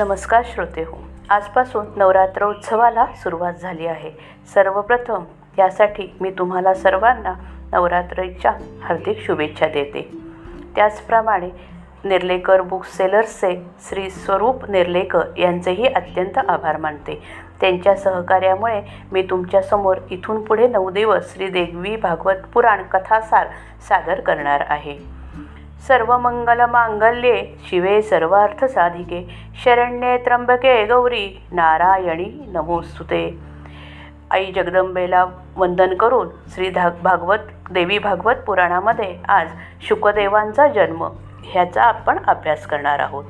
नमस्कार श्रोते हो आजपासून नवरात्र उत्सवाला सुरुवात झाली आहे. सर्वप्रथम यासाठी मी तुम्हाला सर्वांना नवरात्रीच्या हार्दिक शुभेच्छा देते. त्याचप्रमाणे निर्लेकर बुक सेलर्सचे श्री स्वरूप निर्लेकर यांचेही अत्यंत आभार मानते. त्यांच्या सहकार्यामुळे मी तुमच्यासमोर इथून पुढे नऊ दिवस श्री देवी भागवत पुराण कथासार सादर करणार आहे. सर्व मंगल मांगल्ये शिवे सर्वार्थ साधिके. शरण्ये त्र्यंबके गौरी नारायणी नमोस्तुते. आई जगदंबेला वंदन करून श्री धाग भागवत देवी भागवत पुराणामध्ये आज शुकदेवांचा जन्म ह्याचा आपण अभ्यास करणार आहोत.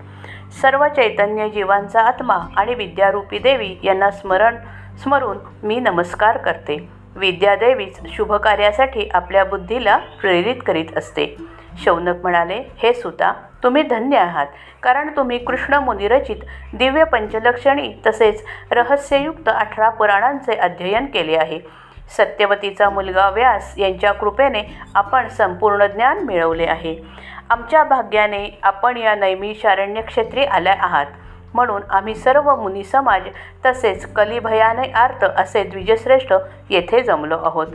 सर्व चैतन्य जीवांचा आत्मा आणि विद्यारूपी देवी यांना स्मरण स्मरून मी नमस्कार करते. विद्यादेवीच शुभ कार्यासाठी आपल्या बुद्धीला प्रेरित करीत असते. शौनक म्हणाले हे सुता तुम्ही धन्य आहात. कारण तुम्ही कृष्ण मुनिरचित दिव्य पंचलक्षणी तसेच रहस्ययुक्त अठरा पुराणांचे अध्ययन केले आहे. सत्यवतीचा मुलगा व्यास यांच्या कृपेने आपण संपूर्ण ज्ञान मिळवले आहे. आमच्या भाग्याने आपण या नैमिषारण्य क्षेत्री आल्या आहात. म्हणून आम्ही सर्व मुनी समाज तसेच कलिभयाने आर्त असे द्विजश्रेष्ठ येथे जमलो आहोत.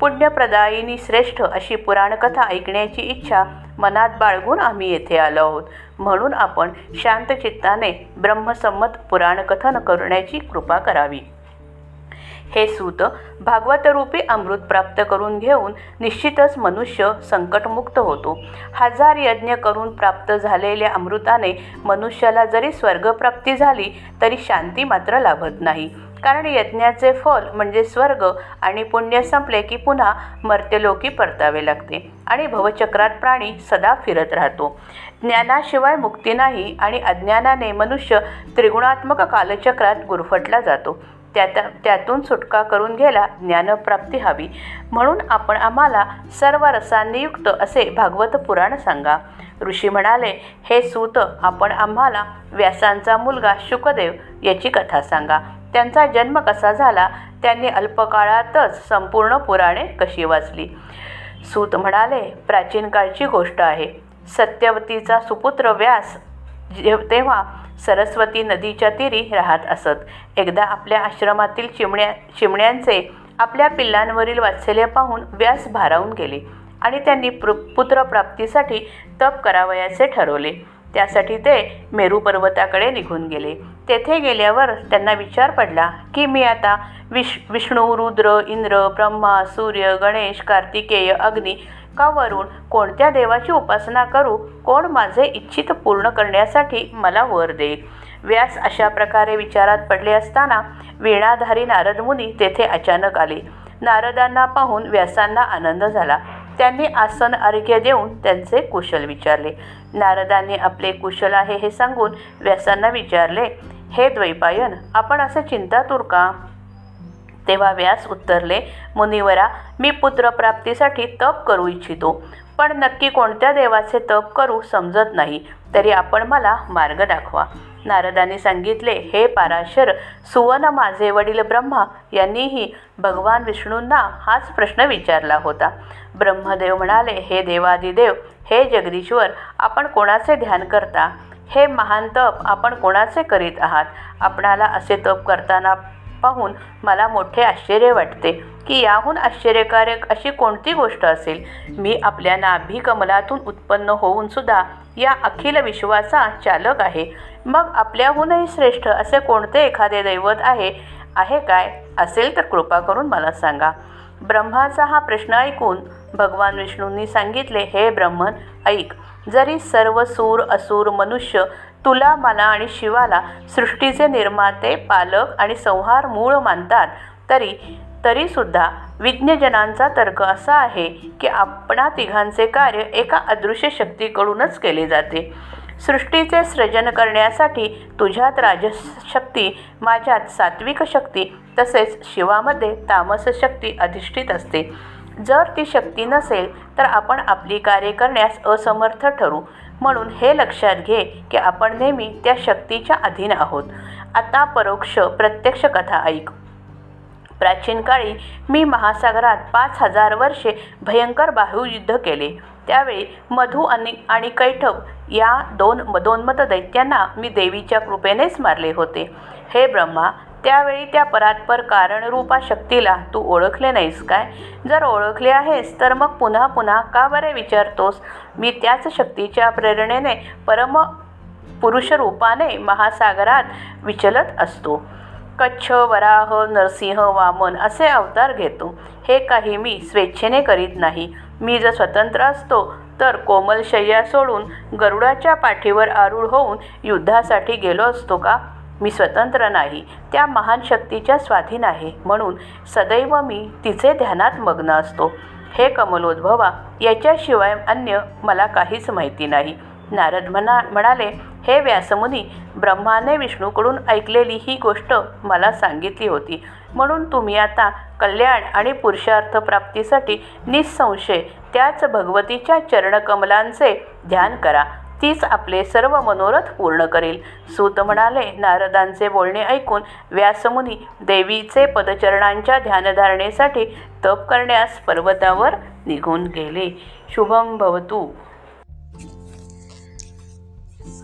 पुण्यप्रदायिनी श्रेष्ठ अशी पुराणकथा ऐकण्याची इच्छा मनात बाळगून आम्ही येथे आलो आहोत. म्हणून आपण शांतचित्ताने ब्रह्मसंमत पुराणकथन करण्याची कृपा करावी. हे सूत भागवतरूपी अमृत प्राप्त करून घेऊन निश्चितच मनुष्य संकटमुक्त होतो. हजार यज्ञ करून प्राप्त झालेल्या अमृताने मनुष्याला जरी स्वर्गप्राप्ती झाली तरी शांती मात्र लाभत नाही. कारण यज्ञाचे फल म्हणजे स्वर्ग आणि पुण्य संपले की पुन्हा मर्त्यलोकी परतावे लागते आणि भवचक्रात प्राणी सदा फिरत राहतो. ज्ञानाशिवाय मुक्ती नाही आणि अज्ञानाने मनुष्य त्रिगुणात्मक कालचक्रात गुरफटला जातो. त्यात त्यातून सुटका करून घ्यायला ज्ञानप्राप्ती हवी. म्हणून आपण आम्हाला सर्व रसांनी युक्त असे भागवत पुराण सांगा. ऋषी म्हणाले हे सूत आपण आम्हाला व्यासांचा मुलगा शुकदेव याची कथा सांगा. त्यांचा जन्म कसा झाला त्यांनी अल्पकाळातच संपूर्ण पुराणे कशी वाचली? सूत म्हणाले प्राचीन काळची गोष्ट आहे. सत्यवतीचा सुपुत्र व्यास तेव्हा सरस्वती नदीच्या तीरी राहत असत. एकदा आपल्या आश्रमातील चिमण्या चिमण्यांचे आपल्या पिल्लांवरील वात्सल्य पाहून व्यास भारावून गेले आणि त्यांनी पुत्र पुत्रप्राप्तीसाठी तप करावयाचे ठरवले. त्यासाठी ते मेरू पर्वताकडे निघून गेले. तेथे गेल्यावर त्यांना विचार पडला की मी आता विश विष्णू रुद्र इंद्र ब्रह्मा सूर्य गणेश कार्तिकेय अग्नी का वरून कोणत्या देवाची उपासना करू? कोण माझे इच्छित पूर्ण करण्यासाठी मला वर देईल व्यास अशा प्रकारे विचारात पडले असताना वीणाधारी नारद मुनी तेथे अचानक आले. नारदांना पाहून व्यासांना आनंद झाला. त्यांनी आसन अर्घ्य देऊन त्यांचे कुशल विचारले. नारदांनी आपले कुशल आहे हे सांगून व्यासांना विचारले हे द्वैपायन आपण असे चिंतातूर का? तेव्हा व्यास उत्तरले मुनिवरा मी पुत्रप्राप्तीसाठी तप करू इच्छितो पण नक्की कोणत्या देवाचे तप करू समजत नाही तरी आपण मला मार्ग दाखवा. नारदाने सांगितले हे पाराशर सुवन माझे वडील ब्रह्मा यांनीही भगवान विष्णूंना हाच प्रश्न विचारला होता. ब्रह्मदेव म्हणाले हे देवादिदेव हे जगदीश्वर आपण कोणाचे ध्यान करता? हे महान तप आपण कोणाचे करीत आहात? आपणाला असे तप करताना पाहून मला मोठे आश्चर्य वाटते की याहून आश्चर्यकारक अशी कोणती गोष्ट असेल? मी आपल्या नाभी कमलातून उत्पन्न होऊन सुद्धा या अखिल विश्वाचा चालक आहे. मग आपल्याहूनही श्रेष्ठ असे कोणते एखादे दैवत आहे? आहे काय? असेल तर कृपा करून मला सांगा. ब्रह्माचा हा प्रश्न ऐकून भगवान विष्णूंनी सांगितले हे ब्रह्मन ऐक. जरी सर्व सूर असुर मनुष्य तुला मला आणि शिवाला सृष्टीचे निर्माते पालक आणि संहार मूळ मानतात तरी तरीसुद्धा विज्ञजनांचा तर्क असा आहे की आपणा तिघांचे कार्य एका अदृश्य शक्तीकडूनच केले जाते. सृष्टीचे सृजन करण्यासाठी तुझ्यात राजशक्ती माझ्यात सात्विक शक्ती तसेच शिवामध्ये तामस शक्ती अधिष्ठित असते. जर ती शक्ती नसेल तर आपण आपली कार्य करण्यास असमर्थ ठरू. म्हणून हे लक्षात घे की आपण नेहमी त्या शक्तीच्या अधीन आहोत. आता परोक्ष प्रत्यक्ष कथा ऐक. प्राचीन काळी मी महासागरात पाच हजार वर्षे भयंकर बाहुयुद्ध केले. त्यावेळी मधु आणि आणि कैठव या दोन दोनमत दैत्यांना मी देवीच्या कृपेनेच मारले होते. हे ब्रह्मा त्यावेळी त्या परात्पर कारणरूपा शक्तीला तू ओळखले नाहीस काय? जर ओळखले आहेस तर मग पुन्हा पुन्हा का बरे विचारतोस? मी त्याच शक्तीच्या प्रेरणेने परम पुरुषरूपाने महासागरात विचलत असतो. कच्छ वराह नरसिंह वामन असे अवतार घेतो. हे काही मी स्वेच्छेने करीत नाही. मी जर स्वतंत्र असतो तर कोमल शय्या सोडून गरुडाच्या पाठीवर आरूढ होऊन युद्धासाठी गेलो असतो का? मी स्वतंत्र नाही. त्या महान शक्तीच्या स्वाधीन आहे. म्हणून सदैव मी तिचे ध्यानात मग्न असतो. हे कमलोद्भवा याच्याशिवाय अन्य मला काहीच माहिती नाही. नारद म्हणा म्हणाले हे व्यासमुनी ब्रह्माने विष्णूकडून ऐकलेली ही गोष्ट मला सांगितली होती. म्हणून तुम्ही आता कल्याण आणि पुरुषार्थ प्राप्तीसाठी निसंशय त्याच भगवतीच्या चरणकमलांचे ध्यान करा. तीच आपले सर्व मनोरथ पूर्ण करेल. सूत म्हणाले नारदांचे बोलणे ऐकून व्यासमुनी देवीचे पदचरणांच्या ध्यानधारणेसाठी तप करण्यास पर्वतावर निघून गेले. शुभम भवतू.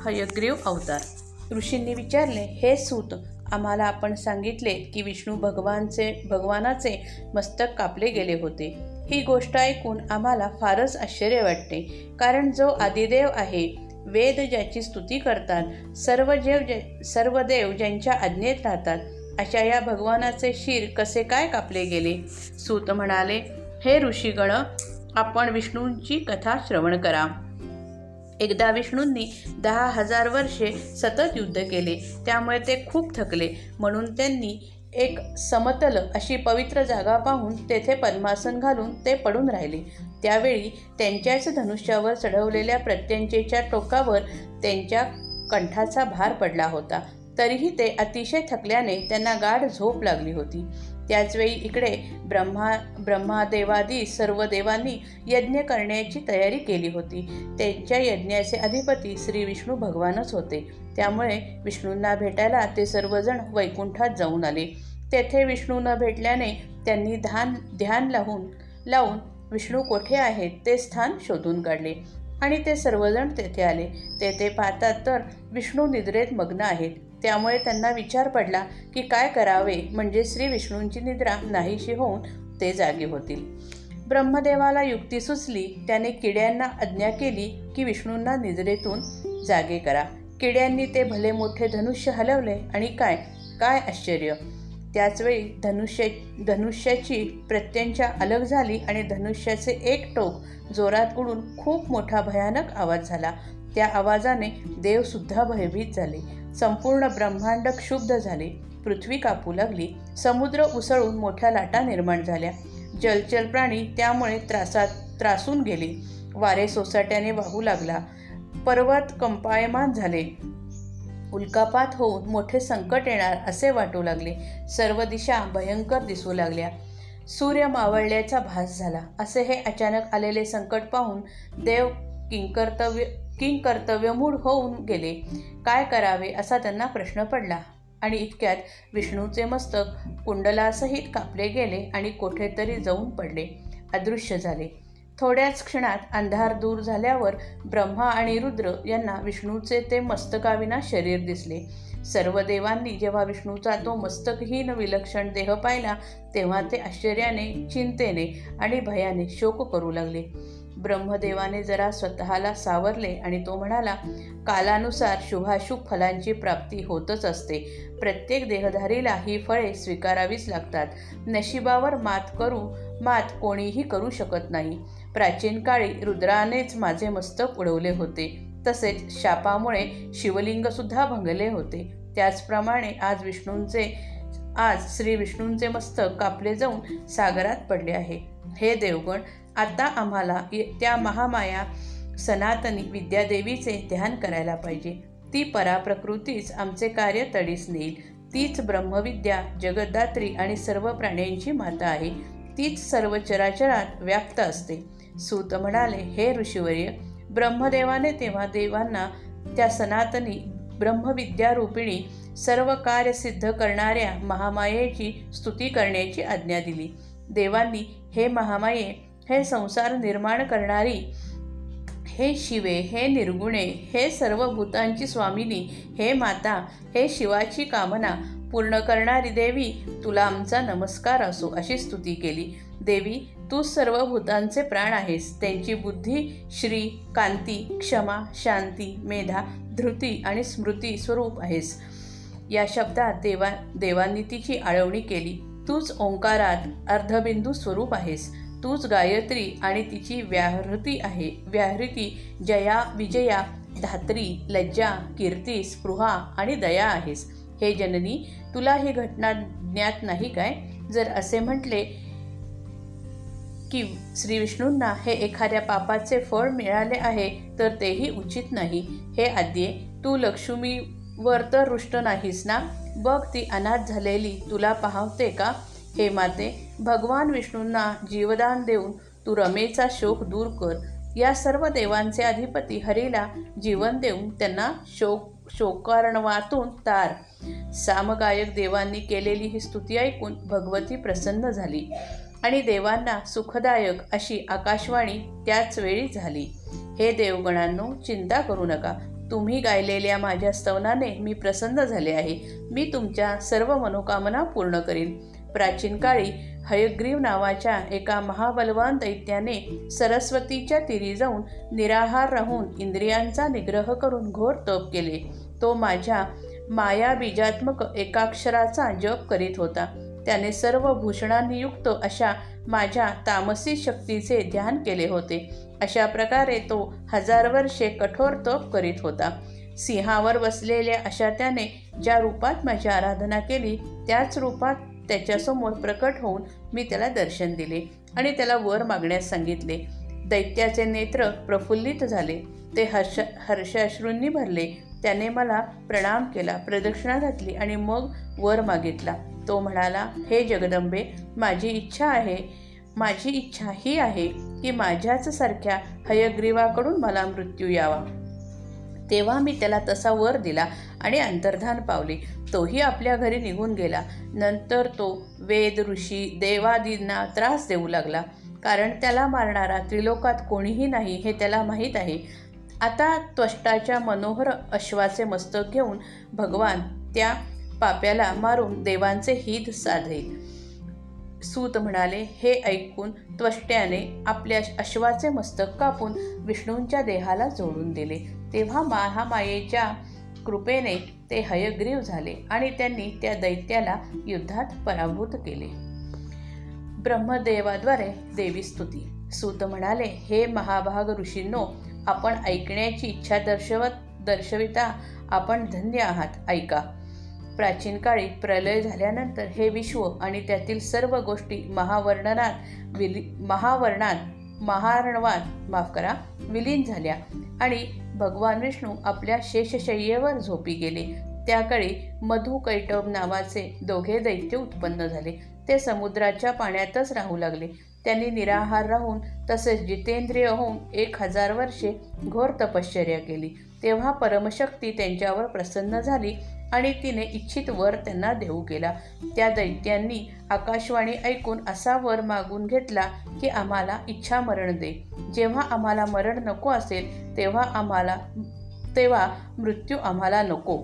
हयग्रीव अवतार. ऋषींनी विचारले हे सूत आम्हाला आपण सांगितले की विष्णू भगवानचे भगवानाचे मस्तक कापले गेले होते. ही गोष्ट ऐकून आम्हाला फारच आश्चर्य वाटते. कारण जो आदिदेव आहे वेद ज्याची स्तुती करतात सर्व जेव जे सर्व देव ज्यांच्या आज्ञेत राहतात अशा या भगवानाचे शिर कसे काय कापले गेले? सूत म्हणाले हे ऋषीगण आपण विष्णूंची कथा श्रवण करा. एकदा विष्णूंनी दहा हजार वर्षे सतत युद्ध केले. त्यामुळे ते खूप थकले. म्हणून त्यांनी एक समतल अशी पवित्र जागा पाहून तेथे पद्मासन घालून ते पडून राहिले. त्यावेळी त्यांच्याच धनुष्यावर चढवलेल्या प्रत्यंचेच्या टोकावर त्यांच्या कंठाचा भार पडला होता. तरीही ते अतिशय थकल्याने त्यांना गाढ झोप लागली होती. त्याचवेळी इकडे ब्रह्मा ब्रह्मादेवादी सर्व देवांनी यज्ञ करण्याची तयारी केली होती. त्यांच्या यज्ञाचे अधिपती श्री विष्णू भगवानच होते. त्यामुळे विष्णूंना भेटायला ते सर्वजण वैकुंठात जाऊन आले. तेथे विष्णू न भेटल्याने त्यांनी ध्यान ध्यान लावून लावून विष्णू कोठे आहेत ते स्थान शोधून काढले आणि ते सर्वजण तेथे आले. तेथे पाहतात तर विष्णू निद्रेत मग्न आहेत. त्यामुळे त्यांना विचार पडला की काय करावे म्हणजे श्री विष्णूंची निद्रा नाहीशी होऊन ते जागे होतील. ब्रह्मदेवाला युक्ती सुचली त्याने किड्यांना आज्ञा केली की विष्णूंना निद्रेतून जागे करा. किड्यांनी ते भले मोठे धनुष्य हलवले आणि काय? काय आश्चर्य? त्याचवेळी धनुष्य धनुष्याची प्रत्यंच्या अलग झाली आणि धनुष्याचे एक टोक जोरात उडून खूप मोठा भयानक आवाज झाला. त्या आवाजाने देवसुद्धा भयभीत झाले. संपूर्ण ब्रह्मांड क्षुब्ध झाले. पृथ्वी कापू लागली. समुद्र उसळून मोठ्या लाटा निर्माण झाल्या. जलचर प्राणी त्यामुळे त्रासात त्रासून गेले. वारे सोसाट्याने वाहू लागला. पर्वत कंपायमान झाले. उल्कापात होऊन मोठे संकट येणार असे वाटू लागले. सर्व दिशा भयंकर दिसू लागल्या. सूर्य मावळल्याचा भास झाला. असे हे अचानक आलेले संकट पाहून देव किंकर्तव्य किंग किंकर्तव्यमूढ होऊन गेले. काय करावे असा त्यांना प्रश्न पडला. आणि इतक्यात विष्णूचे मस्तक कुंडलासहित कापले गेले आणि कोठेतरी जाऊन पडले. अदृश्य झाले. थोड्याच क्षणात अंधार दूर झाल्यावर ब्रह्मा आणि रुद्र यांना विष्णूचे ते मस्तकाविना शरीर दिसले. सर्व देवांनी जेव्हा विष्णूचा तो मस्तकहीन विलक्षण देह पाहिला तेव्हा ते आश्चर्याने चिंतेने आणि भयाने शोक करू लागले. ब्रह्मदेवाने जरा स्वतःला सावरले आणि तो म्हणाला कालानुसार शुभाशुभ फलांची प्राप्ती होतच असते. प्रत्येक देहधारीला ही फळे स्वीकारावीच लागतात. नशिबावर मात करू मात कोणीही करू शकत नाही. प्राचीन काळी रुद्रानेच माझे मस्तक उडवले होते. तसेच शापामुळे शिवलिंगसुद्धा भंगले होते. त्याचप्रमाणे आज विष्णूंचे आज श्री विष्णूंचे मस्तक कापले जाऊन सागरात पडले आहे. हे देवगण आता आम्हाला त्या महामाया सनातनी विद्यादेवीचे ध्यान करायला पाहिजे. ती पराप्रकृतीच आमचे कार्य तडीस नेईल. तीच ब्रह्मविद्या जगद्दात्री आणि सर्व प्राण्यांची माता आहे. तीच सर्व चराचरात व्याप्त असते. सूत म्हणाले हे ऋषीवर्य ब्रह्मदेवाने तेव्हा देवांना त्या सनातनी ब्रह्मविद्यारूपिणी सर्व कार्य सिद्ध करणाऱ्या महामायेची स्तुती करण्याची आज्ञा दिली. देवांनी हे महामाये हे संसार निर्माण करणारी हे शिवे हे निर्गुणे हे सर्व भूतांची स्वामिनी हे माता हे शिवाची कामना पूर्ण करणारी देवी तुला आमचा नमस्कार असो अशी स्तुती केली. देवी तू सर्व भूतांचे प्राण आहेस. त्यांची बुद्धी श्री कांती क्षमा शांती मेधा धृती आणि स्मृती स्वरूप आहेस. या शब्दात देवा देवांनी तिची आळवणी केली. तूच ओंकारात अर्धबिंदू स्वरूप आहेस. तूच गायत्री आणि तिची व्याहृती आहे. व्याहृती जया विजया धात्री लज्जा कीर्ती स्पृहा आणि दया आहेस. हे जननी तुला ही घटना ज्ञात नाही काय? जर असे म्हटले की श्री विष्णूंना हे एखाद्या पापाचे फळ मिळाले आहे तर तेही उचित नाही. हे आद्ये तू लक्ष्मीवर तर रुष्ट नाहीस ना? बघ ती अनाथ झालेली तुला पाहते का? हे माते भगवान विष्णूंना जीवदान देऊन तू रमेचा शोक दूर कर. या सर्व देवांचे अधिपती हरीला जीवन देऊन त्यांना शोक शोकारणवातून तार. सामगायक देवांनी केलेली ही स्तुती ऐकून भगवती प्रसन्न झाली आणि देवांना सुखदायक अशी आकाशवाणी त्याच वेळी झाली. हे देवगणांनो चिंता करू नका. तुम्ही गायलेल्या माझ्या स्तवनाने मी प्रसन्न झाले आहे. मी तुमच्या सर्व मनोकामना पूर्ण करीन. प्राचीन काळी हयग्रीव नावाच्या एका महाबलवान दैत्याने सरस्वतीच्या तिरी जाऊन निराहार राहून इंद्रियांचा निग्रह करून घोर तप केले. तो माझ्या माया बीजात्मक एकाक्षराचा जप करीत होता. त्याने सर्व भूषणांनी युक्त अशा माझ्या तामसी शक्तीचे ध्यान केले होते. अशा प्रकारे तो हजार वर्षे कठोर तप करीत होता. सिंहावर बसलेल्या अशा त्याने ज्या रूपात माझी आराधना केली त्याच रूपात त्याच्यासमोर प्रकट होऊन मी त्याला दर्शन दिले आणि त्याला वर मागण्यास सांगितले. दैत्याचे नेत्र प्रफुल्लित झाले. ते हर्ष हर्षाश्रूंनी भरले. त्याने मला प्रणाम केला प्रदक्षिणा घातली आणि मग वर मागितला. तो म्हणाला हे जगदंबे माझी इच्छा आहे माझी इच्छा ही आहे की माझ्याच सारख्या हयग्रीवाकडून मला मृत्यू यावा. तेव्हा मी त्याला तसा वर दिला आणि अंतर्धान पावले. तोही आपल्या घरी निघून गेला. नंतर तो वेद ऋषी देवादींना त्रास देऊ लागला. कारण त्याला मारणारा त्रिलोकात कोणीही नाही हे त्याला माहीत आहे. आता त्वष्टाच्या मनोहर अश्वाचे मस्तक घेऊन भगवान त्या पाप्याला मारून देवांचे हित साधेल सूत म्हणाले हे ऐकून त्वष्ट्याने आपल्या अश्वाचे मस्तक कापून विष्णूंच्या देहाला जोडून दिले. तेव्हा महामायेच्या कृपेने ते हयग्रीव झाले आणि त्यांनी त्या दैत्याला युद्धात पराभूत केले. ब्रह्मदेवाद्वारे देवी स्तुती. सूत म्हणाले हे महाभाग ऋषींनो आपण ऐकण्याची इच्छा दर्शवत दर्शविता आपण धन्य आहात. ऐका. प्राचीन काळी प्रलय झाल्यानंतर हे विश्व आणि त्यातील सर्व गोष्टी महावर्णनात विली महावर्णात महारणवात माफ करा विलीन झाल्या आणि भगवान विष्णू आपल्या शेषशय्येवर झोपी गेले. त्याकाळी मधु कैटव नावाचे दोघे दैत्य उत्पन्न झाले. ते समुद्राच्या पाण्यातच राहू लागले. त्यांनी निराहार राहून तसेच जितेंद्रिय होऊन एक हजार वर्षे घोर तपश्चर्या केली. तेव्हा परमशक्ती त्यांच्यावर प्रसन्न झाली. आणि तिने इच्छित वर त्यांना देऊ केला त्या दैत्यांनी आकाशवाणी ऐकून असा वर मागून घेतला की आम्हाला इच्छा मरण दे. जेव्हा आम्हाला मरण नको असेल तेव्हा आम्हाला तेव्हा मृत्यू आम्हाला नको.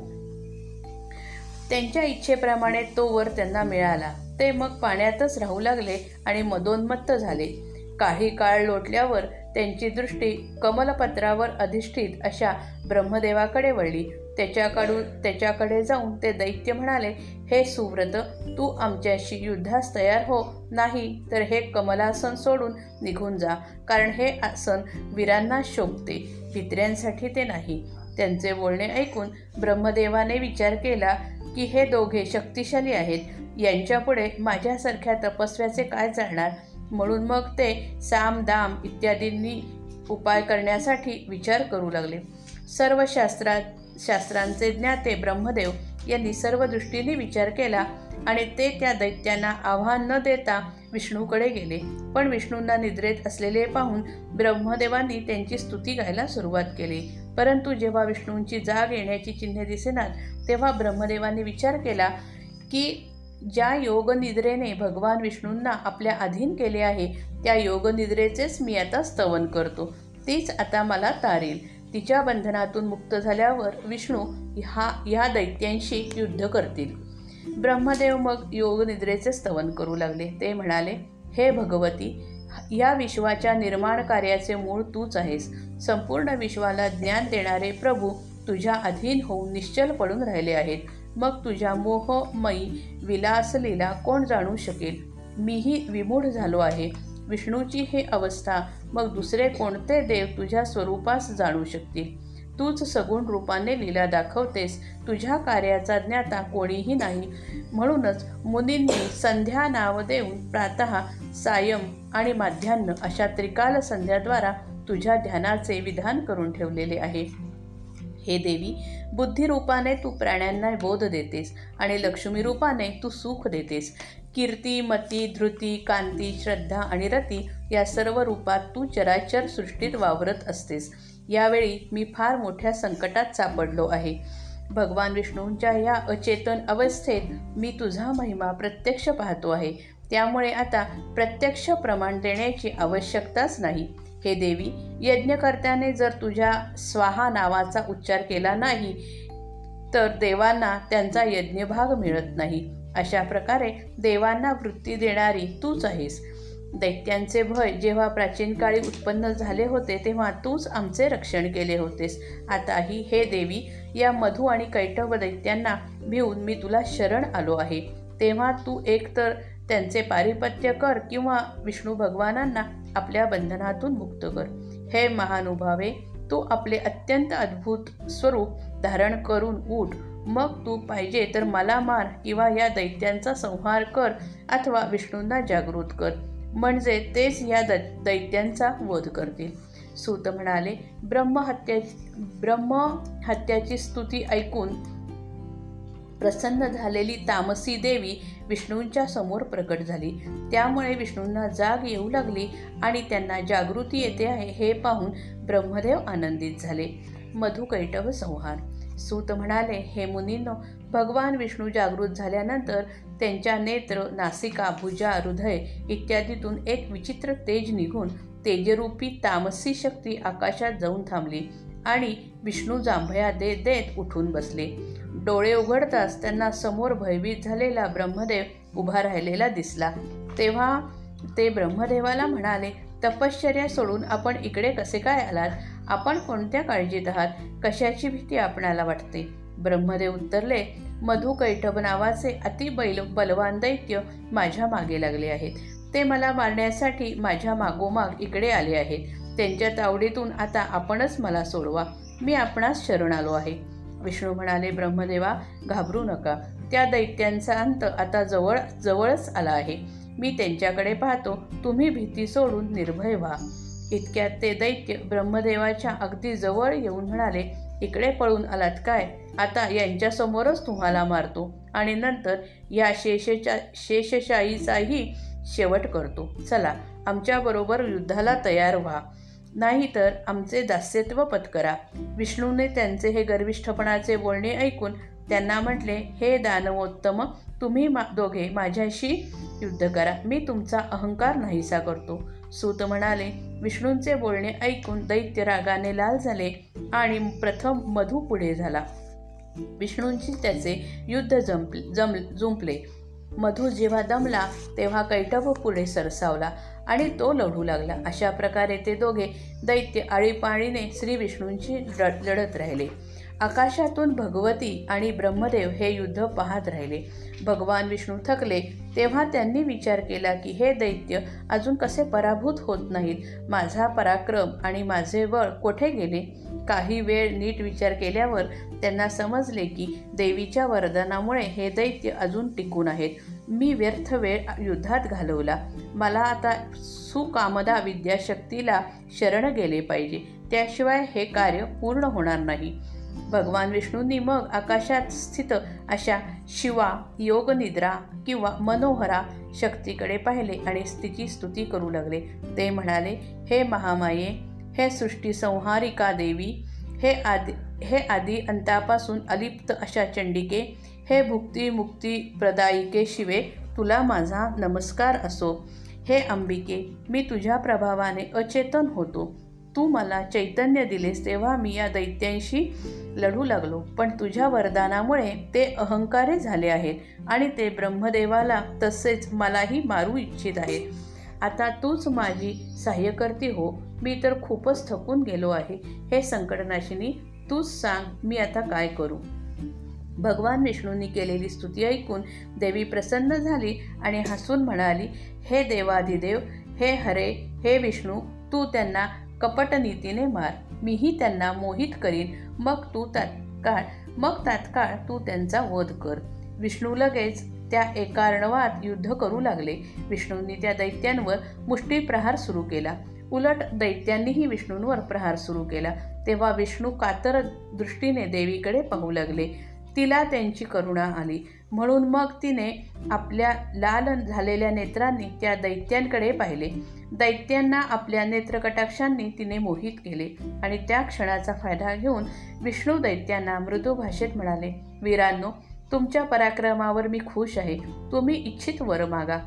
त्यांच्या इच्छेप्रमाणे तो वर त्यांना मिळाला. ते मग पाण्यातच राहू लागले आणि मदोन्मत्त झाले. काही काळ लोटल्यावर त्यांची दृष्टी कमलपत्रावर अधिष्ठित अशा ब्रह्मदेवाकडे वळली. त्याच्याकडून त्याच्याकडे जाऊन ते दैत्य म्हणाले हे सुव्रत तू आमच्याशी युद्धास तयार हो. नाही तर हे कमलासन सोडून निघून जा. कारण हे आसन वीरांना शोभते भित्र्यांसाठी ते नाही. त्यांचे बोलणे ऐकून ब्रह्मदेवाने विचार केला की हे दोघे शक्तिशाली आहेत. यांच्यापुढे माझ्यासारख्या तपस्व्याचे काय चालणार? म्हणून मग ते साम दाम इत्यादींनी उपाय करण्यासाठी विचार करू लागले. सर्व शास्त्रात शास्त्रांचे ज्ञाते ब्रह्मदेव यांनी सर्व दृष्टीने विचार केला आणि ते त्या दैत्यांना आव्हान न देता विष्णूकडे गेले. पण विष्णूंना निद्रेत असलेले पाहून ब्रह्मदेवांनी त्यांची स्तुती गायला सुरुवात केली. परंतु जेव्हा विष्णूंची जाग येण्याची चिन्हे दिसेनात तेव्हा ब्रह्मदेवांनी विचार केला की ज्या योगनिद्रेने भगवान विष्णूंना आपल्या अधीन केले आहे त्या योगनिद्रेचेच मी आता स्तवन करतो. तीच आता मला तारेल. तिच्या बंधनातून मुक्त झाल्यावर विष्णू हा ह्या दैत्यांशी युद्ध करतील. ब्रह्मदेव मग योगनिद्रेचे स्तवन करू लागले. ते म्हणाले हे भगवती या विश्वाच्या निर्माण कार्याचे मूळ तूच आहेस. संपूर्ण विश्वाला ज्ञान देणारे प्रभू तुझ्या अधीन होऊन निश्चल पडून राहिले आहेत. मग तुझ्या मोहमयी विलासलेला कोण जाणू शकेल? मीही विमूढ झालो आहे. विष्णूची ही अवस्था मग दुसरे कोणते देव तुझ्या स्वरूपास जाणू शकतील? तूच सगुण रूपाने लीला दाखवतेस. तुझ्या कार्याचा ज्ञाता कोणीही नाही. म्हणूनच मुनींनी संध्या नाव देऊन प्रातः सायम आणि माध्यान्ह अशा त्रिकाल संध्याद्वारा तुझ्या ध्यानाचे विधान करून ठेवलेले आहे. हे देवी बुद्धिरूपाने तू प्राण्यांना बोध देतेस आणि लक्ष्मी रूपाने तू सुख देतेस. कीर्ती मती धृती कांती श्रद्धा आणि रती या सर्व रूपात तू चराचर सृष्टीत वावरत असतेस. यावेळी मी फार मोठ्या संकटात सापडलो आहे. भगवान विष्णूंच्या या अचेतन अवस्थेत मी तुझा महिमा प्रत्यक्ष पाहतो आहे. त्यामुळे आता प्रत्यक्ष प्रमाण देण्याची आवश्यकताच नाही. हे देवी यज्ञकर्त्याने जर तुझ्या स्वाहा नावाचा उच्चार केला नाही तर देवांना त्यांचा यज्ञभाग मिळत नाही. अशा प्रकारे देवांना वृत्ती देणारी तूच आहेस. दैत्यांचे भय जेव्हा प्राचीन काळी उत्पन्न झाले होते तेव्हा तूच आमचे रक्षण केले होतेस. आताही हे देवी या मधु आणि कैटव दैत्यांना भिवून मी तुला शरण आलो आहे. तेव्हा तू एकतर त्यांचे पारिपत्य कर किंवा विष्णू भगवानांना आपल्या बंधनातून मुक्त कर. हे महानुभावे तू आपले अत्यंत अद्भुत स्वरूप धारण करून उठ. मग तू पाहिजे तर मला मार किंवा या दैत्यांचा संहार कर अथवा विष्णूंना जागृत कर. म्हणजे तेच या द दैत्यांचा वध करतील. सूत म्हणाले ब्रह्महत्या ब्रह्महत्याची स्तुती ऐकून प्रसन्न झालेली तामसी देवी विष्णूंच्या समोर प्रकट झाली. त्यामुळे विष्णूंना जाग येऊ लागली आणि त्यांना जागृती येते आहे हे पाहून ब्रह्मदेव आनंदित झाले. मधुकैटव संहार. सूत म्हणाले हे मुनींनो भगवान विष्णू जागृत झाल्यानंतर त्यांच्या नेत्र नासिका भुजा हृदय इत्यादीतून एक विचित्र तेज निघून तेजरूपी तामसी शक्ती आकाशात जाऊन थांबली आणि विष्णू जांभया देत देत उठून बसले. डोळे उघडताच त्यांना समोर भयभीत झालेला ब्रह्मदेव उभा राहिलेला दिसला. तेव्हा ते ब्रह्मदेवाला म्हणाले तपश्चर्या सोडून आपण इकडे कसे काय आलात? आपण कोणत्या काळजीत आहात? कशाची भीती आपणाला वाटते? ब्रह्मदेव उत्तरले मधुकैठब नावाचे अति बैल बलवान दैत्य माझ्या मागे लागले आहेत. ते मला मारण्यासाठी माझ्या मागोमाग इकडे आले आहेत. त्यांच्या तावडीतून आता आपणच मला सोडवा. मी आपणास शरण आलो आहे. विष्णू म्हणाले ब्रह्मदेवा घाबरू नका. त्या दैत्यांचा अंत आता जवळ जवळच आला आहे. मी त्यांच्याकडे पाहतो. तुम्ही भीती सोडून निर्भय व्हा. इतक्यात ते दैत्य ब्रह्मदेवाच्या अगदी जवळ येऊन म्हणाले इकडे पळून आलात काय? आता यांच्यासमोरच तुम्हाला मारतो आणि नंतर या शेषच्या शेषशाहीचाही शेवट करतो. चला आमच्याबरोबर युद्धाला तयार व्हा. नाहीतर आमचे दास्यत्व पत्करा. विष्णूने त्यांचे हे गर्विष्ठपणाचे बोलणे ऐकून त्यांना म्हटले हे दानवोत्तम तुम्ही मा दोघे माझ्याशी युद्ध करा. मी तुमचा अहंकार नाहीसा करतो. सूत म्हणाले विष्णूंचे बोलणे ऐकून दैत्य रागाने लाल झाले आणि प्रथम मधू पुढे झाला. विष्णूंची त्याचे युद्ध जंप जम जुंपले. मधू जेव्हा दमला तेव्हा कैटभ पुढे सरसावला आणि तो लढू लागला. अशा प्रकारे ते दोघे दैत्य आळीपाळीने श्री विष्णूंची लढत राहिले. आकाशातून भगवती आणि ब्रह्मदेव हे युद्ध पाहत राहिले. भगवान विष्णू थकले. तेव्हा त्यांनी विचार केला की हे दैत्य अजून कसे पराभूत होत नाहीत? माझा पराक्रम आणि माझे बळ कोठे गेले? काही वेळ नीट विचार केल्यावर त्यांना समजले की देवीच्या वरदानामुळे हे दैत्य अजून टिकून आहेत. मी व्यर्थ वेळ युद्धात घालवला. मला आता सुकामदा विद्याशक्तीला शरण गेले पाहिजे. त्याशिवाय हे कार्य पूर्ण होणार नाही. भगवान विष्णूंनी मग आकाशात स्थित अशा शिवा योगनिद्रा किंवा मनोहरा शक्तीकडे पाहिले आणि स्थिती स्तुती करू लागले. ते म्हणाले हे महामाये हे सृष्टी संहारिका देवी हे आदि हे आदी अंतापासून अलिप्त अशा चंडिके हे भुक्ती मुक्ती प्रदायिके शिवे तुला माझा नमस्कार असो. हे अंबिके मी तुझ्या प्रभावाने अचेतन होतो. तू मला चैतन्य दिलेस तेव्हा मी या दैत्यांशी लढू लागलो. पण तुझ्या वरदानामुळे ते अहंकारे झाले आहेत आणि ते ब्रह्मदेवाला तसेच मलाही मारू इच्छित आहेत आता तूच माझी सहाय्यकर्ती हो. मी तर खूपच थकून गेलो आहे. हे संकटनाशिनी तूच सांग मी आता काय करू? भगवान विष्णूंनी केलेली स्तुती ऐकून देवी प्रसन्न झाली आणि हसून म्हणाली हे देवाधिदेव हे हरे हे विष्णू तू त्यांना कपटनीतीने मार. मीही त्यांना मोहित करीन. मग तू तात्काळ मग तात्काळ तू त्यांचा वध कर. विष्णू लगेच त्या एकार्णवात युद्ध करू लागले. विष्णूंनी त्या दैत्यांवर मुष्टी प्रहार सुरू केला. उलट दैत्यांनीही विष्णूंवर प्रहार सुरू केला. तेव्हा विष्णू कातर दृष्टीने देवीकडे पाहू लागले. तिला त्यांची करुणा आली. म्हणून मग तिने आपल्या लाल झालेल्या नेत्रांनी त्या दैत्यांकडे पाहिले. दैत्यांना आपल्या नेत्रकटाक्षांनी तिने मोहित केले आणि त्या क्षणाचा फायदा घेऊन विष्णू दैत्यांना मृदू भाषेत म्हणाले वीरांनो तुमच्या पराक्रमावर मी खुश आहे. तुम्ही इच्छित वर मागा.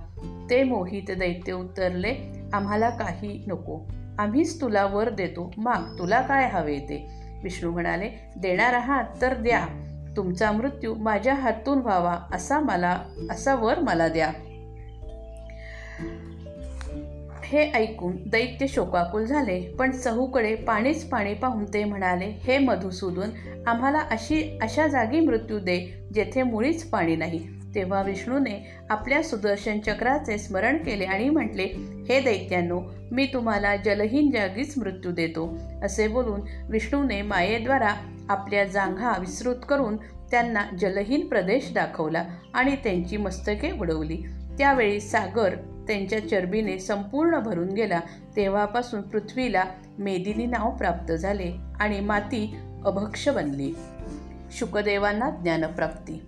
ते मोहित दैत्य उतरले आम्हाला काही नको. आम्हीच तुला वर देतो. माग तुला काय हवे ते? विष्णू म्हणाले देणार आहात तर द्या. तुमचा मृत्यू माझ्या हातून व्हावा असा मला असा वर मला द्या. हे ऐकून दैत्य शोकाकुल झाले पण चहूकडे पाणीच पाणी पाहून ते म्हणाले हे मधुसूदन आम्हाला अशी अशा जागी मृत्यू दे जेथे मुळीच पाणी नाही. तेव्हा विष्णूने आपल्या सुदर्शन चक्राचे स्मरण केले आणि म्हटले हे दैत्यांनो मी तुम्हाला जलहीन जागीच मृत्यू देतो. असे बोलून विष्णूने मायेद्वारा आपल्या जांघा विस्तृत करून त्यांना जलहीन प्रदेश दाखवला आणि त्यांची मस्तके उडवली. त्यावेळी सागर त्यांच्या चरबीने संपूर्ण भरून गेला. तेव्हापासून पृथ्वीला मेदिनी नाव प्राप्त झाले आणि माती अभक्ष बनली. शुकदेवांना ज्ञानप्राप्ती.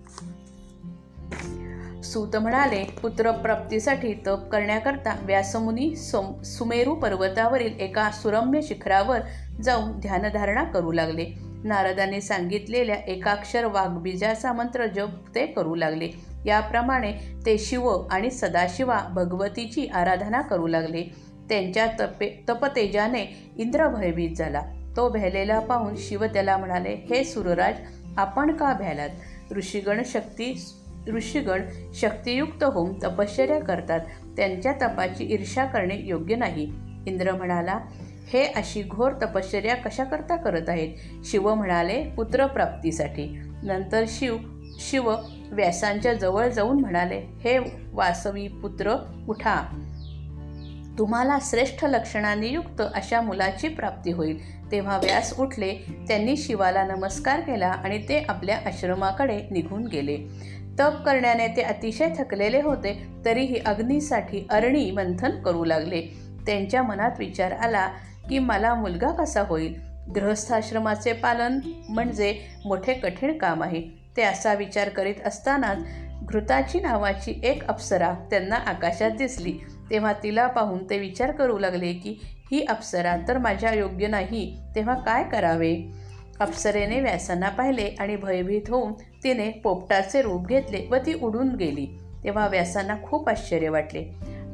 सूत म्हणाले पुत्रप्राप्तीसाठी तप करण्याकरता व्यासमुनी सुमेरू पर्वतावरील एका सुरम्य शिखरावर जाऊन ध्यानधारणा करू लागले. नारदाने सांगितलेल्या एकाक्षर वाघबीजाचा मंत्र जप ते करू लागले. याप्रमाणे ते शिव आणि सदाशिवा भगवतीची आराधना करू लागले. त्यांच्या तपे तपतेजाने इंद्र भयभीत झाला. तो भ्यालेला पाहून शिव त्याला म्हणाले हे सुरराज आपण का भ्यालात? ऋषीगण शक्ती ऋषीगण शक्तियुक्त होऊन तपश्चर्या करतात. त्यांच्या तपाची ईर्षा करणे योग्य नाही. इंद्र म्हणाला हे अशी घोर तपश्चर्या कशाकरता करत आहेत? शिव म्हणाले पुत्रप्राप्तीसाठी नंतर शिव शिव व्यासांच्या जवळ जाऊन म्हणाले हे वासवी पुत्र उठा. तुम्हाला श्रेष्ठ लक्षणांनी युक्त अशा मुलाची प्राप्ती होईल. तेव्हा व्यास उठले त्यांनी शिवाला नमस्कार केला आणि ते आपल्या आश्रमाकडे निघून गेले. तप करण्याने ते अतिशय थकलेले होते तरीही अग्नीसाठी अरणी मंथन करू लागले. त्यांच्या मनात विचार आला की मला मुलगा कसा होईल? गृहस्थाश्रमाचे पालन म्हणजे मोठे कठीण काम आहे. ते असा विचार करीत असतानाच घृताची नावाची एक अप्सरा त्यांना आकाशात दिसली. तेव्हा तिला पाहून ते विचार करू लागले की ही अप्सरा तर माझ्या योग्य नाही. तेव्हा काय करावे? अप्सरेने व्यासांना पाहिले आणि भयभीत होऊन तिने पोपटाचे रूप घेतले व ती उडून गेली. तेव्हा व्यासांना खूप आश्चर्य वाटले.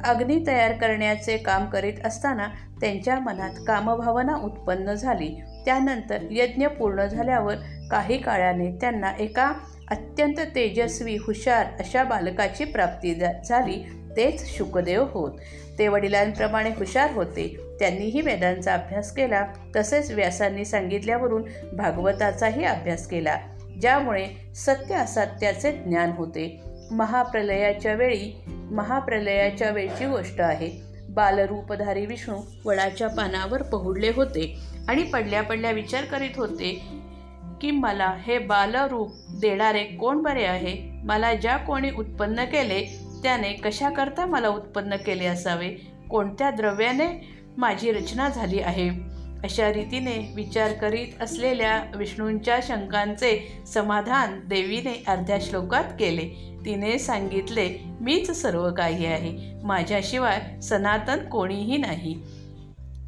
अग्नी तयार करण्याचे काम करीत असताना त्यांच्या मनात कामभावना उत्पन्न झाली. त्यानंतर यज्ञ पूर्ण झाल्यावर काही काळाने त्यांना एका अत्यंत तेजस्वी हुशार अशा बालकाची प्राप्ती झाली. तेच शुकदेव होत. ते वडिलांप्रमाणे हुशार होते. त्यांनीही वेदांचा अभ्यास केला. तसेच व्यासांनी सांगितल्यावरून भागवताचाही अभ्यास केला. ज्यामुळे सत्य असत्याचे ज्ञान होते. महाप्रलयाच्या वेळी महाप्रलयाच्या वेळची गोष्ट आहे. बालरूपधारी विष्णू वडाच्या पानावर पहुडले होते आणि पडल्या पडल्या विचार करीत होते की मला हे बालरूप देणारे कोण बरे आहे? मला ज्या कोणी उत्पन्न केले त्याने कशाकरता मला उत्पन्न केले असावे? कोणत्या द्रव्याने माझी रचना झाली आहे? अशा रीतीने विचार करीत असलेल्या विष्णूंच्या शंकांचे समाधान देवीने अर्ध्या श्लोकात केले. तिने सांगितले मीच सर्व काही आहे. माझ्याशिवाय सनातन कोणीही नाही.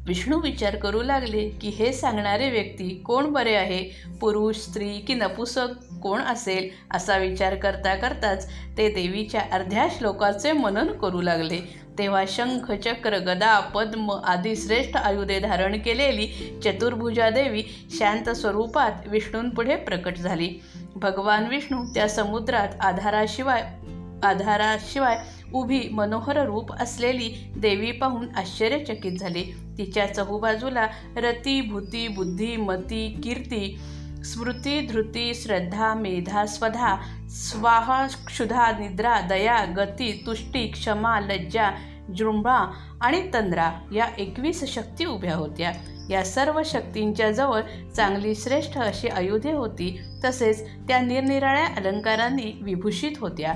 विष्णू विचार करू लागले की हे सांगणारे व्यक्ती कोण बरे आहे? पुरुष स्त्री की नपुसक? कोण असेल? असा विचार करता करताच ते देवीच्या अर्ध्या श्लोकाचे मनन करू लागले. तेव्हा शंख चक्र गदा पद्म आदी श्रेष्ठ आयुधे धारण केलेली चतुर्भुजा देवी शांत स्वरूपात विष्णूंपुढे प्रकट झाली. भगवान विष्णू त्या समुद्रात आधाराशिवाय आधाराशिवाय उभी मनोहर रूप असलेली देवी पाहून आश्चर्यचकित झाले. तिच्या चहूबाजूला रती भूती बुद्धी मती कीर्ती स्मृती धृती श्रद्धा मेधा स्वधा स्वाह क्षुधा निद्रा दया गती तुष्टी क्षमा लज्जा जृंभा आणि तंद्रा या एकवीस शक्ती उभ्या होत्या. या सर्व शक्तींच्या जवळ चांगली श्रेष्ठ अशी आयुधे होती तसेच त्या निरनिराळ्या अलंकारांनी विभूषित होत्या.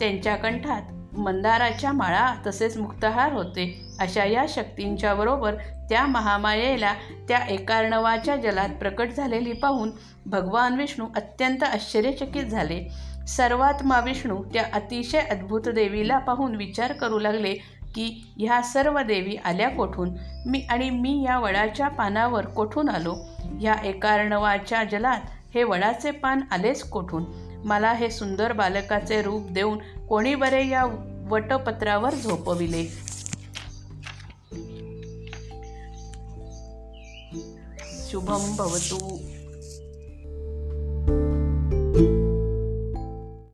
त्यांच्या कंठात मंदाराच्या माळा तसेच मुक्तहार होते. अशा या शक्तींच्या बरोबर त्या महामायेला त्या एकार्णवाच्या जलात प्रकट झालेली पाहून भगवान विष्णू अत्यंत आश्चर्यचकित झाले. सर्वात्मा विष्णू त्या अतिशय अद्भुत देवीला पाहून विचार करू लागले की ह्या सर्व देवी आल्या कोठून? मी आणि मी या वडाच्या पानावर कोठून आलो? ह्या एकार्णवाच्या जलात हे वडाचे पान आलेच कोठून? मला हे सुंदर बालकाचे रूप देऊन कोणी बरे या वटपत्रावर झोपविले. शुभम भवतु.